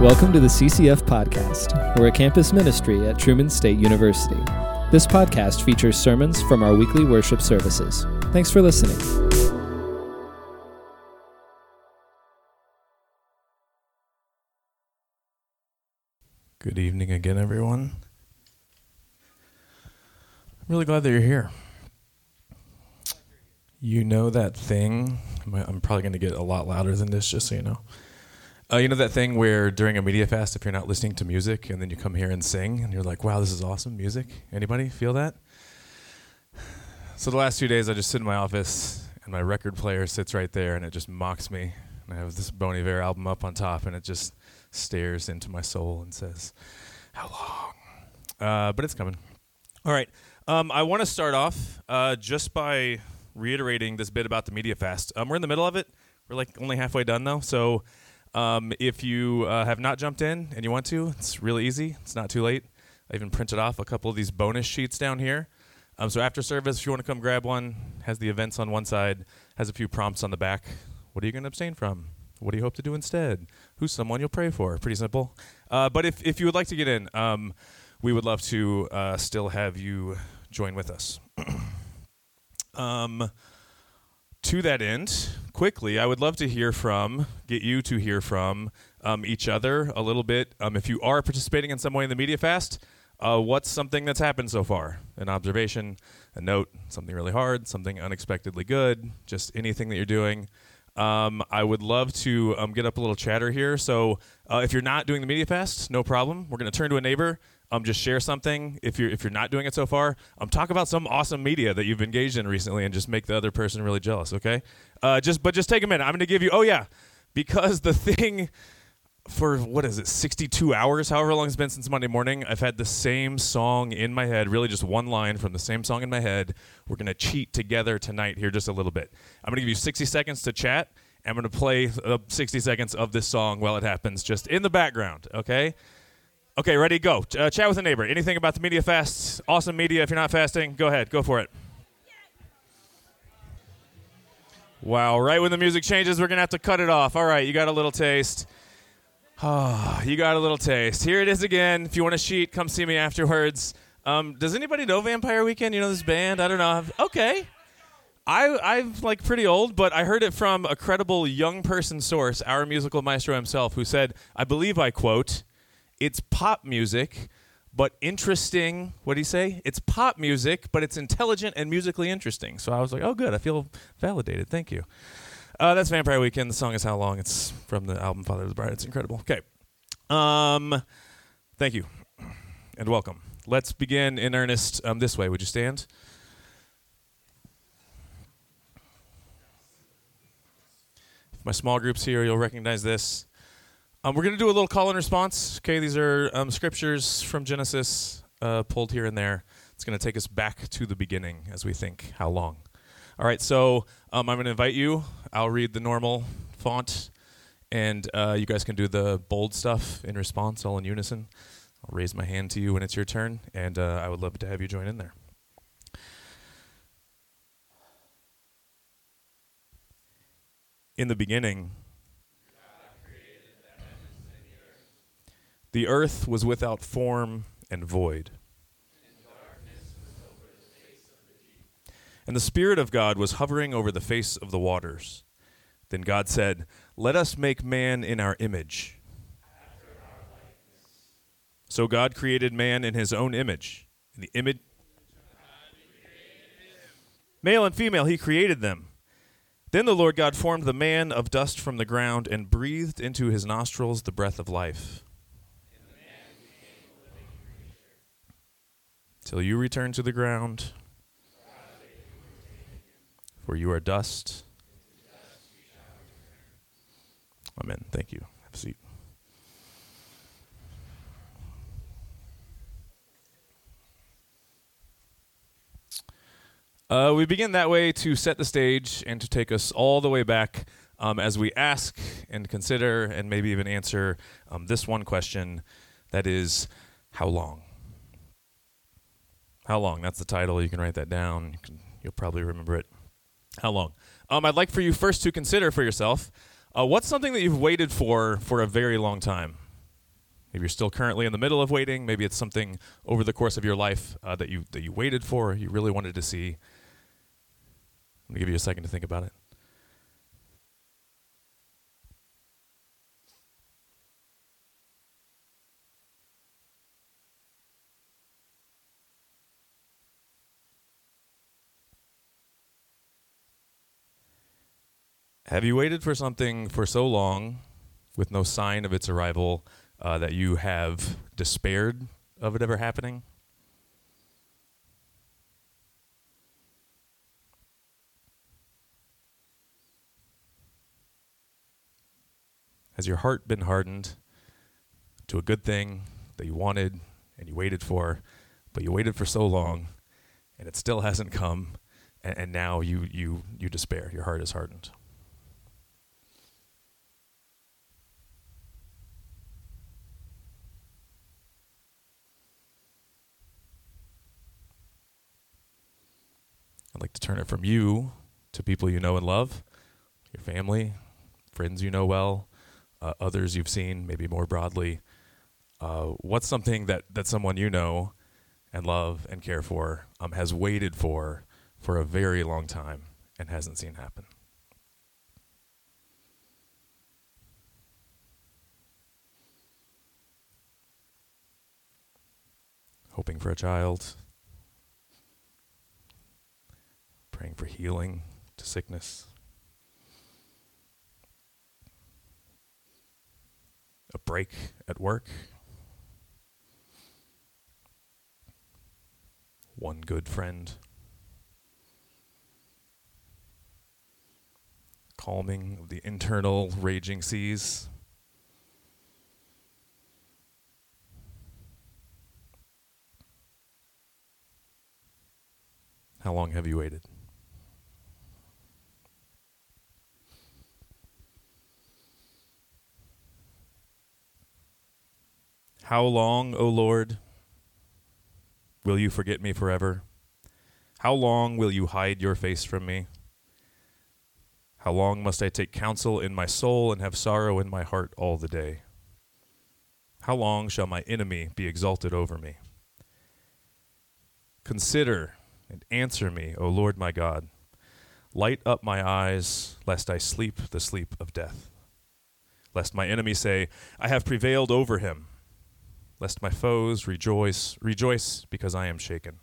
Welcome to the CCF Podcast. We're a campus ministry at Truman State University. This podcast features sermons from our weekly worship services. Thanks for listening. Good evening again, everyone. I'm really glad that you're here. You know that thing? I'm probably going to get a lot louder than this, just so you know. Uh, you know that thing where during a media fast, if you're not listening to music and then you come here and sing, and you're like, "Wow, this is awesome music." Anybody feel that? So the last few days, I just sit in my office, and my record player sits right there, and it just mocks me. And I have this Bon Iver album up on top, and it just stares into my soul and says, "How long?" Uh, but it's coming. All right. Um, I want to start off uh, just by reiterating this bit about the media fast. Um, we're in the middle of it. We're like only halfway done though, so um, if you uh, have not jumped in and you want to, it's really easy. It's not too late. I even printed off a couple of these bonus sheets down here. Um, so after service, if you want to come grab one, has the events on one side, has a few prompts on the back. What are you going to abstain from? What do you hope to do instead? Who's someone you'll pray for? Pretty simple. Uh, but if, if you would like to get in, um, we would love to uh, still have you join with us. um, to that end, quickly, I would love to hear from, get you to hear from um, each other a little bit. Um, if you are participating in some way in the Media Fast, uh, what's something that's happened so far? An observation, a note, something really hard, something unexpectedly good, just anything that you're doing. Um, I would love to um, get up a little chatter here. So uh, if you're not doing the Media Fast, no problem. We're going to turn to a neighbor um, just share something if you're if you're not doing it so far. Um, talk about some awesome media that you've engaged in recently, and just make the other person really jealous. Okay, uh, just but just take a minute. I'm going to give you. Oh yeah, because the thing for what is it 62 hours however long it's been since monday morning i've had the same song in my head really just one line from the same song in my head we're going to cheat together tonight here just a little bit i'm going to give you 60 seconds to chat i'm going to play uh, 60 seconds of this song while it happens just in the background okay Okay, ready, go. Uh, chat with a neighbor. Anything about the media fasts? Awesome media. If you're not fasting, go ahead, go for it. Wow, right when the music changes, we're going to have to cut it off. All right, you got a little taste. Oh, you got a little taste. Here it is again. If you want a sheet, come see me afterwards. Um, does anybody know Vampire Weekend? You know this band? I don't know. Okay. I, I'm like pretty old, but I heard it from a credible young person source, our musical maestro himself, who said, I believe I quote, it's pop music, but interesting. What do you say? It's pop music, but it's intelligent and musically interesting. So I was like, oh, good. I feel validated. Thank you. Uh, that's Vampire Weekend. The song is How Long. It's from the album Father of the Bride. It's incredible. Okay. Um, thank you and welcome. Let's begin in earnest um, this way. Would you stand? If my small group's here, you'll recognize this. Um, we're going to do a little call and response. Okay, these are um, scriptures from Genesis uh, pulled here and there. It's going to take us back to the beginning as we think how long. All right, so um, I'm going to invite you. I'll read the normal font, and uh, you guys can do the bold stuff in response, all in unison. I'll raise my hand to you when it's your turn, and uh, I would love to have you join in there. In the beginning, The earth was without form and void. And the Spirit of God was hovering over the face of the waters. Then God said, Let us make man in our image. So God created man in his own image. In the image Male and female he created them. Then the Lord God formed the man of dust from the ground and breathed into his nostrils the breath of life till you return to the ground, for you are dust. Amen. Thank you. Have a seat. Uh, we begin that way to set the stage and to take us all the way back um, as we ask and consider and maybe even answer um, this one question that is, how long? How long? That's the title. You can write that down. You can, you'll probably remember it. How long? Um, I'd like for you first to consider for yourself uh, what's something that you've waited for for a very long time. Maybe you're still currently in the middle of waiting. Maybe it's something over the course of your life uh, that you that you waited for, you really wanted to see. I'm gonna give you a second to think about it. Have you waited for something for so long with no sign of its arrival uh, that you have despaired of it ever happening? Has your heart been hardened to a good thing that you wanted and you waited for, but you waited for so long and it still hasn't come, and, and now you, you, you despair? Your heart is hardened. I'd like to turn it from you to people you know and love, your family, friends you know well, uh, others you've seen, maybe more broadly. Uh, what's something that, that someone you know and love and care for um, has waited for for a very long time and hasn't seen happen? Hoping for a child, praying for healing to sickness. A break at work. One good friend. Calming of the internal raging seas. How long have you waited? How long, O Lord, will you forget me forever? How long will you hide your face from me? How long must I take counsel in my soul and have sorrow in my heart all the day? How long shall my enemy be exalted over me? Consider and answer me, O Lord my God. Light up my eyes, lest I sleep the sleep of death. Lest my enemy say, I have prevailed over him lest my foes rejoice rejoice because I am shaken.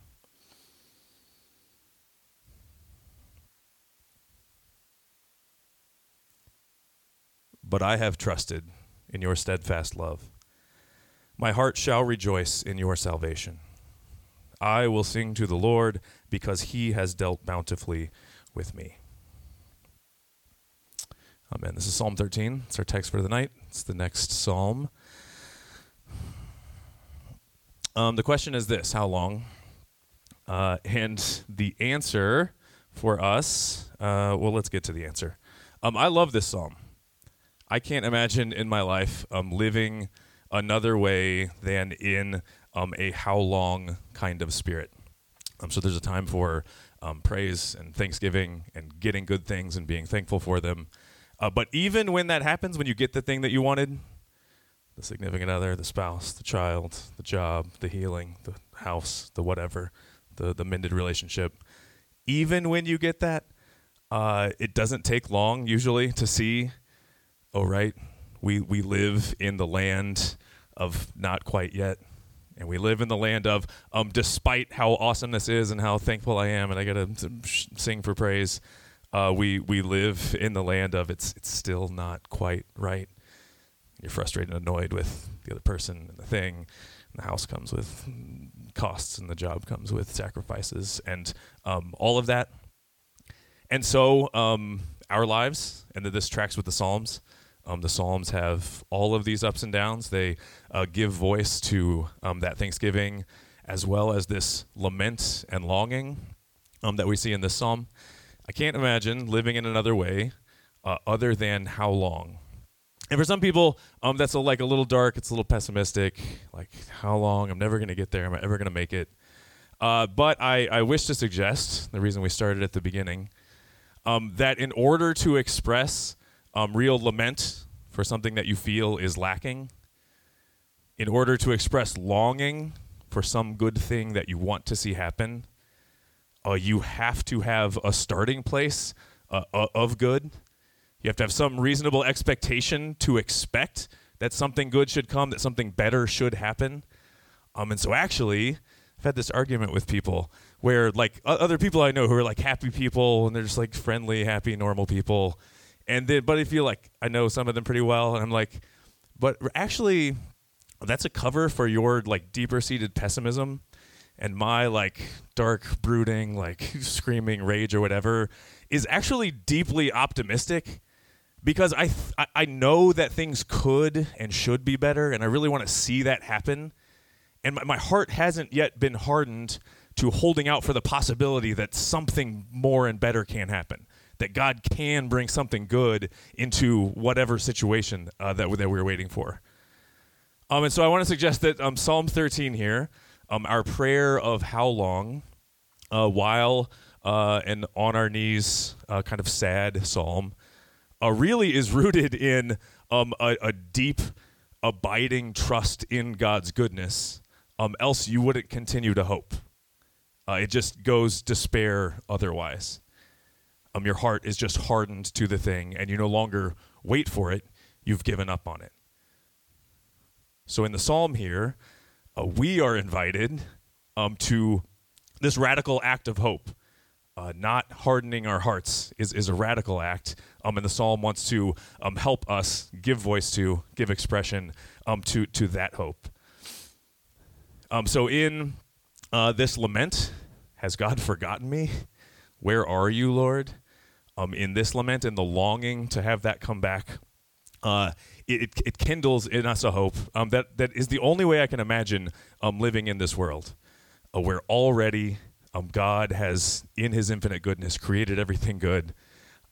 But I have trusted in your steadfast love. My heart shall rejoice in your salvation. I will sing to the Lord because he has dealt bountifully with me. Amen. This is Psalm 13. It's our text for the night. It's the next psalm. Um, the question is this how long? Uh, and the answer for us, uh, well, let's get to the answer. Um, I love this psalm. I can't imagine in my life um, living another way than in um, a how long kind of spirit. Um, so there's a time for um, praise and thanksgiving and getting good things and being thankful for them. Uh, but even when that happens, when you get the thing that you wanted, the significant other, the spouse, the child, the job, the healing, the house, the whatever, the the mended relationship. Even when you get that, uh, it doesn't take long usually to see. Oh right, we we live in the land of not quite yet, and we live in the land of um. Despite how awesome this is and how thankful I am, and I gotta sing for praise. Uh, we we live in the land of it's it's still not quite right you're frustrated and annoyed with the other person and the thing. And the house comes with costs, and the job comes with sacrifices, and um, all of that. And so, um, our lives, and this tracks with the Psalms. Um, the Psalms have all of these ups and downs. They uh, give voice to um, that thanksgiving as well as this lament and longing um, that we see in this psalm. I can't imagine living in another way uh, other than how long and for some people, um, that's a, like a little dark. It's a little pessimistic. Like, how long? I'm never going to get there. Am I ever going to make it? Uh, but I, I wish to suggest the reason we started at the beginning um, that in order to express um, real lament for something that you feel is lacking, in order to express longing for some good thing that you want to see happen, uh, you have to have a starting place uh, uh, of good. You have to have some reasonable expectation to expect that something good should come, that something better should happen. Um, and so actually, I've had this argument with people where like other people I know who are like happy people and they're just like friendly, happy, normal people. And then, but I feel like I know some of them pretty well, and I'm like, but actually, that's a cover for your like deeper seated pessimism and my like dark brooding like screaming rage or whatever is actually deeply optimistic because I th- I know that things could and should be better and I really want to see that happen. And my, my heart hasn't yet been hardened to holding out for the possibility that something more and better can happen that God can bring something good into whatever situation uh, that, that we're waiting for. Um, and so I want to suggest that um, Psalm 13 here, um, our prayer of how long, uh, while uh, and on our knees, uh, kind of sad psalm, uh, really is rooted in um, a, a, deep, abiding trust in God's goodness. Um, else you wouldn't continue to hope. Uh, it just goes despair otherwise. Um, your heart is just hardened to the thing, and you no longer wait for it. You've given up on it. So in the psalm here, uh, we are invited um, to this radical act of hope. Uh, not hardening our hearts is, is a radical act. Um, and the psalm wants to um, help us give voice to, give expression um, to, to that hope. Um, so in uh, this lament, has God forgotten me? Where are you, Lord? Um, in this lament and the longing to have that come back, uh, it, it kindles in us a hope um, that, that is the only way I can imagine um, living in this world uh, where already um, God has, in his infinite goodness, created everything good,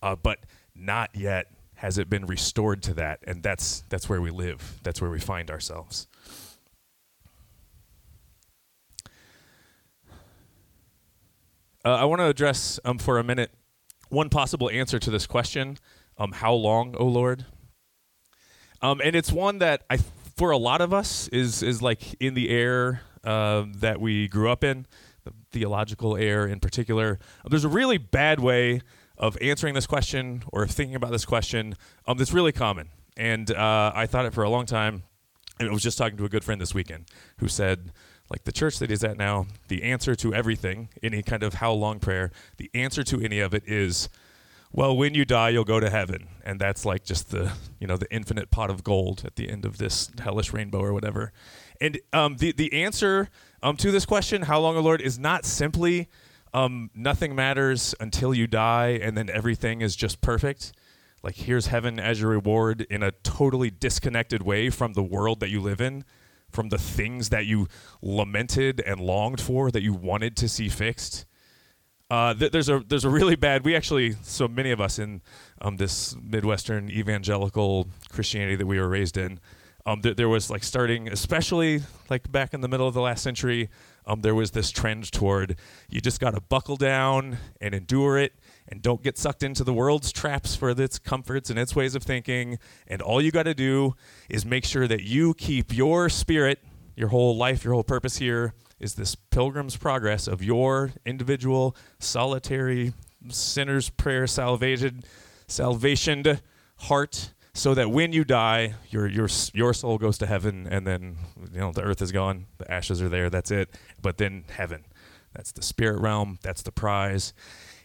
uh, but not yet has it been restored to that. And that's, that's where we live, that's where we find ourselves. Uh, I want to address um, for a minute one possible answer to this question um, How long, O Lord? Um, and it's one that I, for a lot of us, is is like in the air uh, that we grew up in, theological air in particular. There's a really bad way of answering this question or of thinking about this question um, that's really common. And uh, I thought it for a long time. And I was just talking to a good friend this weekend who said, like the church that he's at now, the answer to everything, any kind of how long prayer, the answer to any of it is well, when you die, you'll go to heaven, and that's like just the you know the infinite pot of gold at the end of this hellish rainbow or whatever. And um, the the answer um, to this question, how long, O Lord, is not simply um, nothing matters until you die, and then everything is just perfect. Like here's heaven as your reward in a totally disconnected way from the world that you live in, from the things that you lamented and longed for that you wanted to see fixed. Uh, th- there's a there's a really bad. We actually so many of us in um, this midwestern evangelical Christianity that we were raised in. Um, th- there was like starting, especially like back in the middle of the last century, um, there was this trend toward you just got to buckle down and endure it and don't get sucked into the world's traps for its comforts and its ways of thinking. And all you got to do is make sure that you keep your spirit, your whole life, your whole purpose here is this pilgrim's progress of your individual solitary sinner's prayer salvated salvationed heart so that when you die your your your soul goes to heaven and then you know the earth is gone the ashes are there that's it. But then heaven that's the spirit realm that's the prize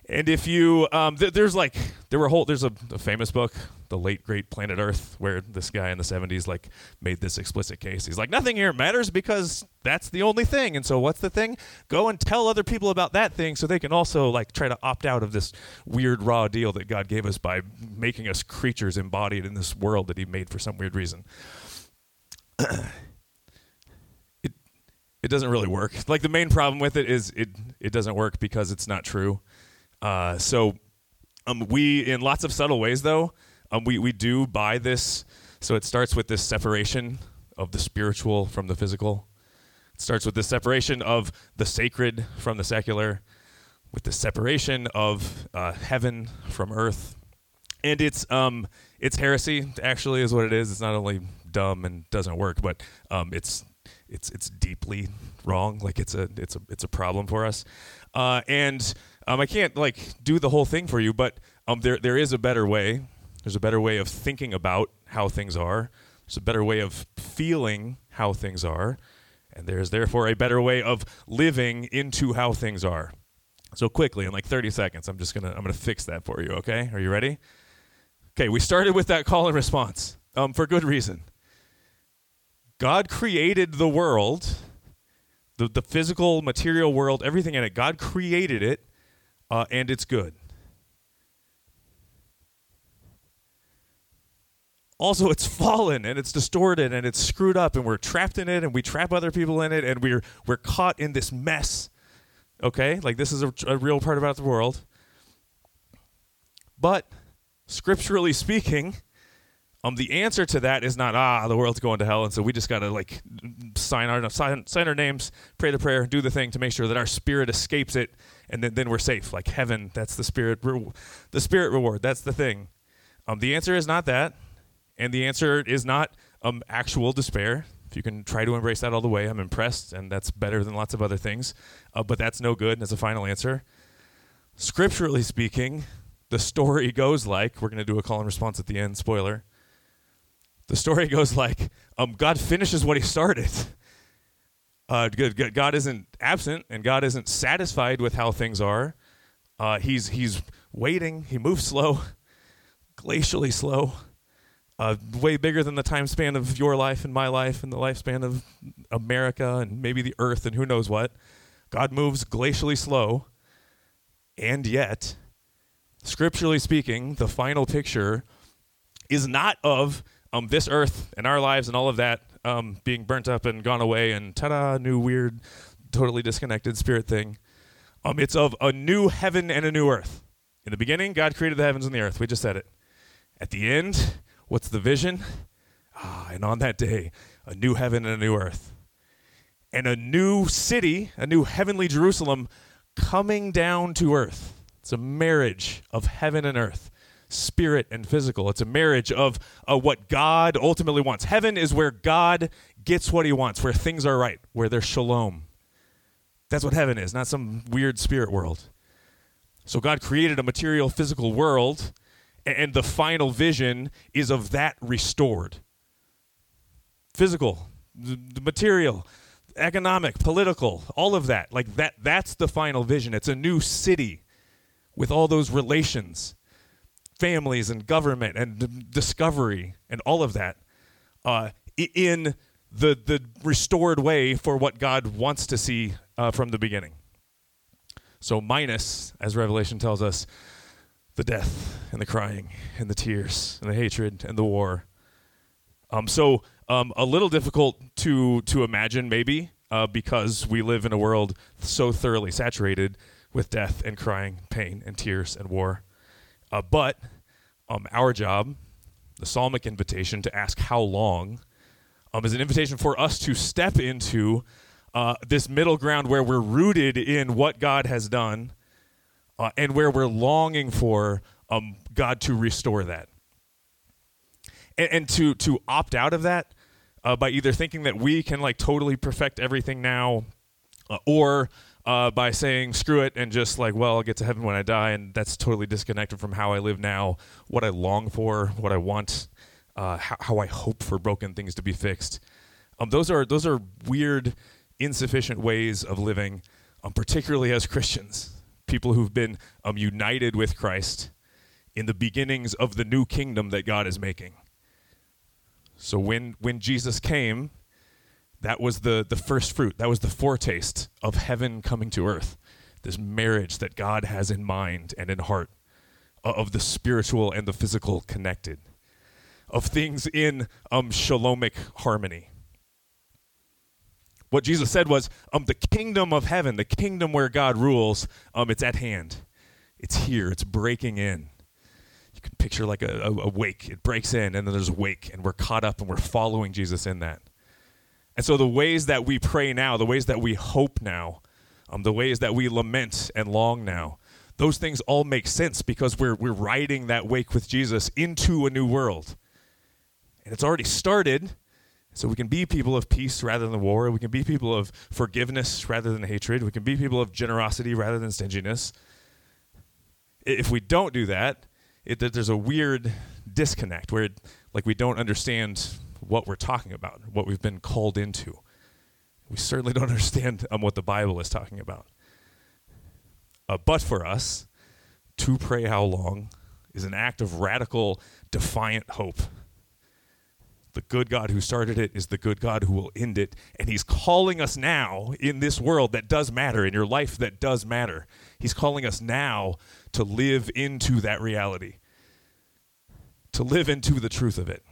and if you, um, th- there's like, there were whole, there's a, a, famous book, The Late Great Planet Earth, where this guy in the 70s like made this explicit case. He's like, nothing here matters because that's the only thing. And so what's the thing? Go and tell other people about that thing so they can also like try to opt out of this weird raw deal that God gave us by making us creatures embodied in this world that He made for some weird reason. it it doesn't really work. Like the main problem with it is it it doesn't work because it's not true. Uh, so um, we, in lots of subtle ways, though, um, we, we do buy this. So it starts with this separation of the spiritual from the physical. It starts with the separation of the sacred from the secular, with the separation of uh, heaven from earth. And it's um, it's heresy, actually, is what it is. It's not only dumb and doesn't work, but um, it's it's it's deeply wrong. Like it's a it's a it's a problem for us. Uh, and um, I can't like do the whole thing for you, but um, there there is a better way. There's a better way of thinking about how things are. There's a better way of feeling how things are, and there is therefore a better way of living into how things are. So quickly, in like 30 seconds, I'm just gonna I'm gonna fix that for you. Okay, are you ready? Okay, we started with that call and response um, for good reason. God created the world, the, the physical, material world, everything in it. God created it, uh, and it's good. Also, it's fallen and it's distorted and it's screwed up, and we're trapped in it, and we trap other people in it, and we're we're caught in this mess. Okay, like this is a, a real part about the world. But scripturally speaking, um, the answer to that is not ah the world's going to hell, and so we just gotta like sign our sign, sign our names, pray the prayer, do the thing to make sure that our spirit escapes it, and then, then we're safe. Like heaven, that's the spirit, re- the spirit reward. That's the thing. Um, the answer is not that, and the answer is not um actual despair. If you can try to embrace that all the way, I'm impressed, and that's better than lots of other things. Uh, but that's no good as a final answer. Scripturally speaking, the story goes like we're to do a call and response at the end. Spoiler. The story goes like um, God finishes what He started. Uh, God isn't absent, and God isn't satisfied with how things are. Uh, he's He's waiting. He moves slow, glacially slow, uh, way bigger than the time span of your life and my life and the lifespan of America and maybe the Earth and who knows what. God moves glacially slow, and yet scripturally speaking, the final picture is not of um, this earth and our lives and all of that um, being burnt up and gone away and ta-da, new weird, totally disconnected spirit thing. Um, it's of a new heaven and a new earth. In the beginning, God created the heavens and the earth. We just said it. At the end, what's the vision? Ah, and on that day, a new heaven and a new earth. And a new city, a new heavenly Jerusalem coming down to earth. It's a marriage of heaven and earth, spirit and physical. It's a marriage of uh, what God ultimately wants. Heaven is where God gets what he wants, where things are right, where there's shalom. That's what heaven is, not some weird spirit world. So God created a material, physical world, and the final vision is of that restored. Physical, the material, economic, political, all of that. Like that that's the final vision. It's a new city with all those relations, families and government and d- discovery and all of that uh, in the, the restored way for what God wants to see uh, from the beginning. So, minus, as Revelation tells us, the death and the crying and the tears and the hatred and the war. Um, so, um, a little difficult to, to imagine, maybe, uh, because we live in a world so thoroughly saturated with death and crying, pain and tears and war. Uh, but um, our job, the psalmic invitation to ask how long, um, is an invitation for us to step into uh, this middle ground where we're rooted in what God has done uh, and where we're longing for um, God to restore that. And, and, to, to opt out of that uh, by either thinking that we can like totally perfect everything now uh, or uh, by saying screw it and just like well i'll get to heaven when i die and that's totally disconnected from how i live now what i long for what i want uh, how, how, i hope for broken things to be fixed. Um, those are those are weird insufficient ways of living um, particularly as christians people who've been um, united with christ in the beginnings of the new kingdom that god is making. So when when jesus came that was the, the first fruit. That was the foretaste of heaven coming to earth. This marriage that God has in mind and in heart of the spiritual and the physical connected, of things in um, shalomic harmony. What Jesus said was, um, the kingdom of heaven, the kingdom where God rules, um, it's at hand. It's here. It's breaking in. You can picture like a, a, a wake. It breaks in, and then there's wake, and we're caught up, and we're following Jesus in that. And so the ways that we pray now, the ways that we hope now, um, the ways that we lament and long now, those things all make sense because we're, we're riding that wake with Jesus into a new world. And it's already started. So we can be people of peace rather than war. We can be people of forgiveness rather than hatred. We can be people of generosity rather than stinginess. If we don't do that, it, there's a weird disconnect where, it, like, we don't understand what we're talking about, what we've been called into. We certainly don't understand um, what the Bible is talking about. Uh, but for us, to pray how long is an act of radical, defiant hope. The good God who started it is the good God who will end it. And He's calling us now in this world that does matter, in your life that does matter. He's calling us now to live into that reality, to live into the truth of it.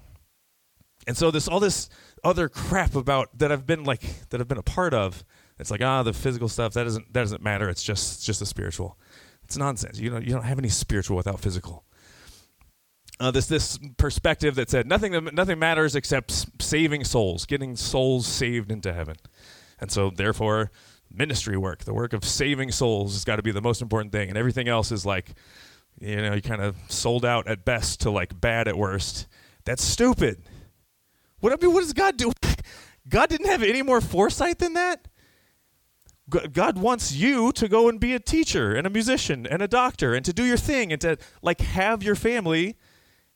And so this all this other crap about that I've been like that I've been a part of, it's like ah the physical stuff that doesn't that doesn't matter. It's just it's just the spiritual. It's nonsense. You know you don't have any spiritual without physical. Uh, this this perspective that said nothing nothing matters except saving souls, getting souls saved into heaven, and so therefore ministry work, the work of saving souls, has got to be the most important thing, and everything else is like, you know, you kind of sold out at best to like bad at worst. That's stupid. What I mean, what does God do? God didn't have any more foresight than that. God wants you to go and be a teacher and a musician and a doctor and to do your thing and to like have your family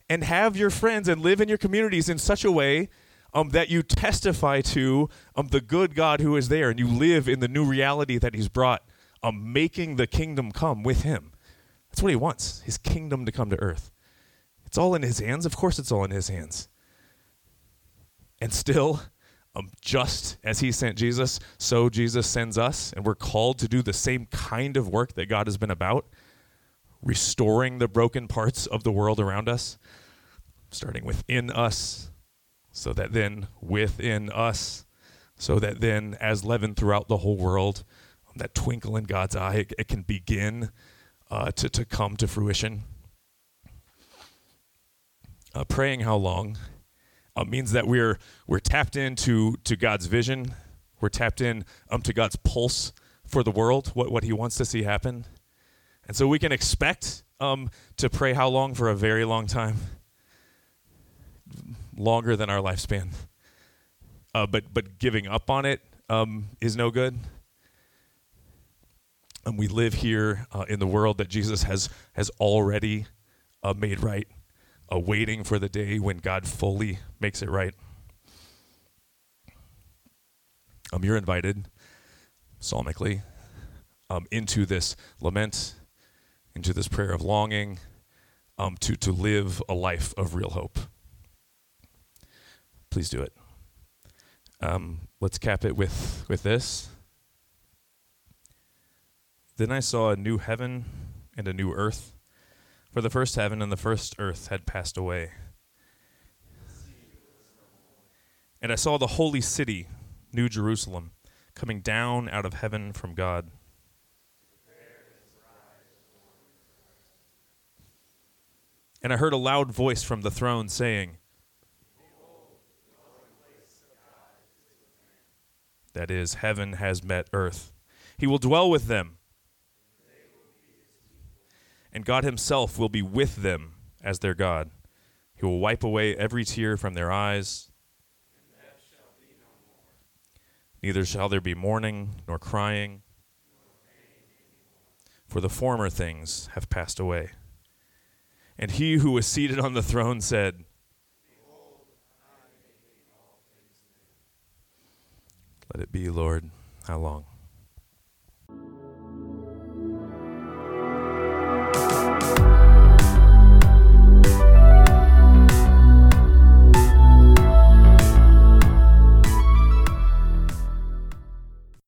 and have your friends and live in your communities in such a way um, that you testify to um, the good God who is there and you live in the new reality that He's brought, um, making the kingdom come with Him. That's what He wants, His kingdom to come to earth. It's all in His hands. Of course, it's all in His hands. And still, um, just as he sent Jesus, so Jesus sends us, and we're called to do the same kind of work that God has been about, restoring the broken parts of the world around us, starting within us, so that then within us, so that then as leaven throughout the whole world, um, that twinkle in God's eye, it, it can begin uh, to, to come to fruition. Uh, praying how long? Uh, means that we're we're tapped into to God's vision. We're tapped in um, to God's pulse for the world, what what He wants to see happen, and so we can expect um, to pray how long for a very long time, longer than our lifespan. Uh, but but giving up on it um, is no good. And we live here uh, in the world that Jesus has has already uh, made right a waiting for the day when God fully makes it right. Um, you're invited, psalmically, um, into this lament, into this prayer of longing, um, to, to live a life of real hope. Please do it. Um, let's cap it with, with this. Then I saw a new heaven and a new earth for the first heaven and the first earth had passed away. And I saw the holy city, New Jerusalem, coming down out of heaven from God. And I heard a loud voice from the throne saying, That is, heaven has met earth. He will dwell with them and God Himself will be with them as their God. He will wipe away every tear from their eyes. Neither shall there be mourning nor crying, for the former things have passed away. And he who was seated on the throne said, Let it be, Lord. How long?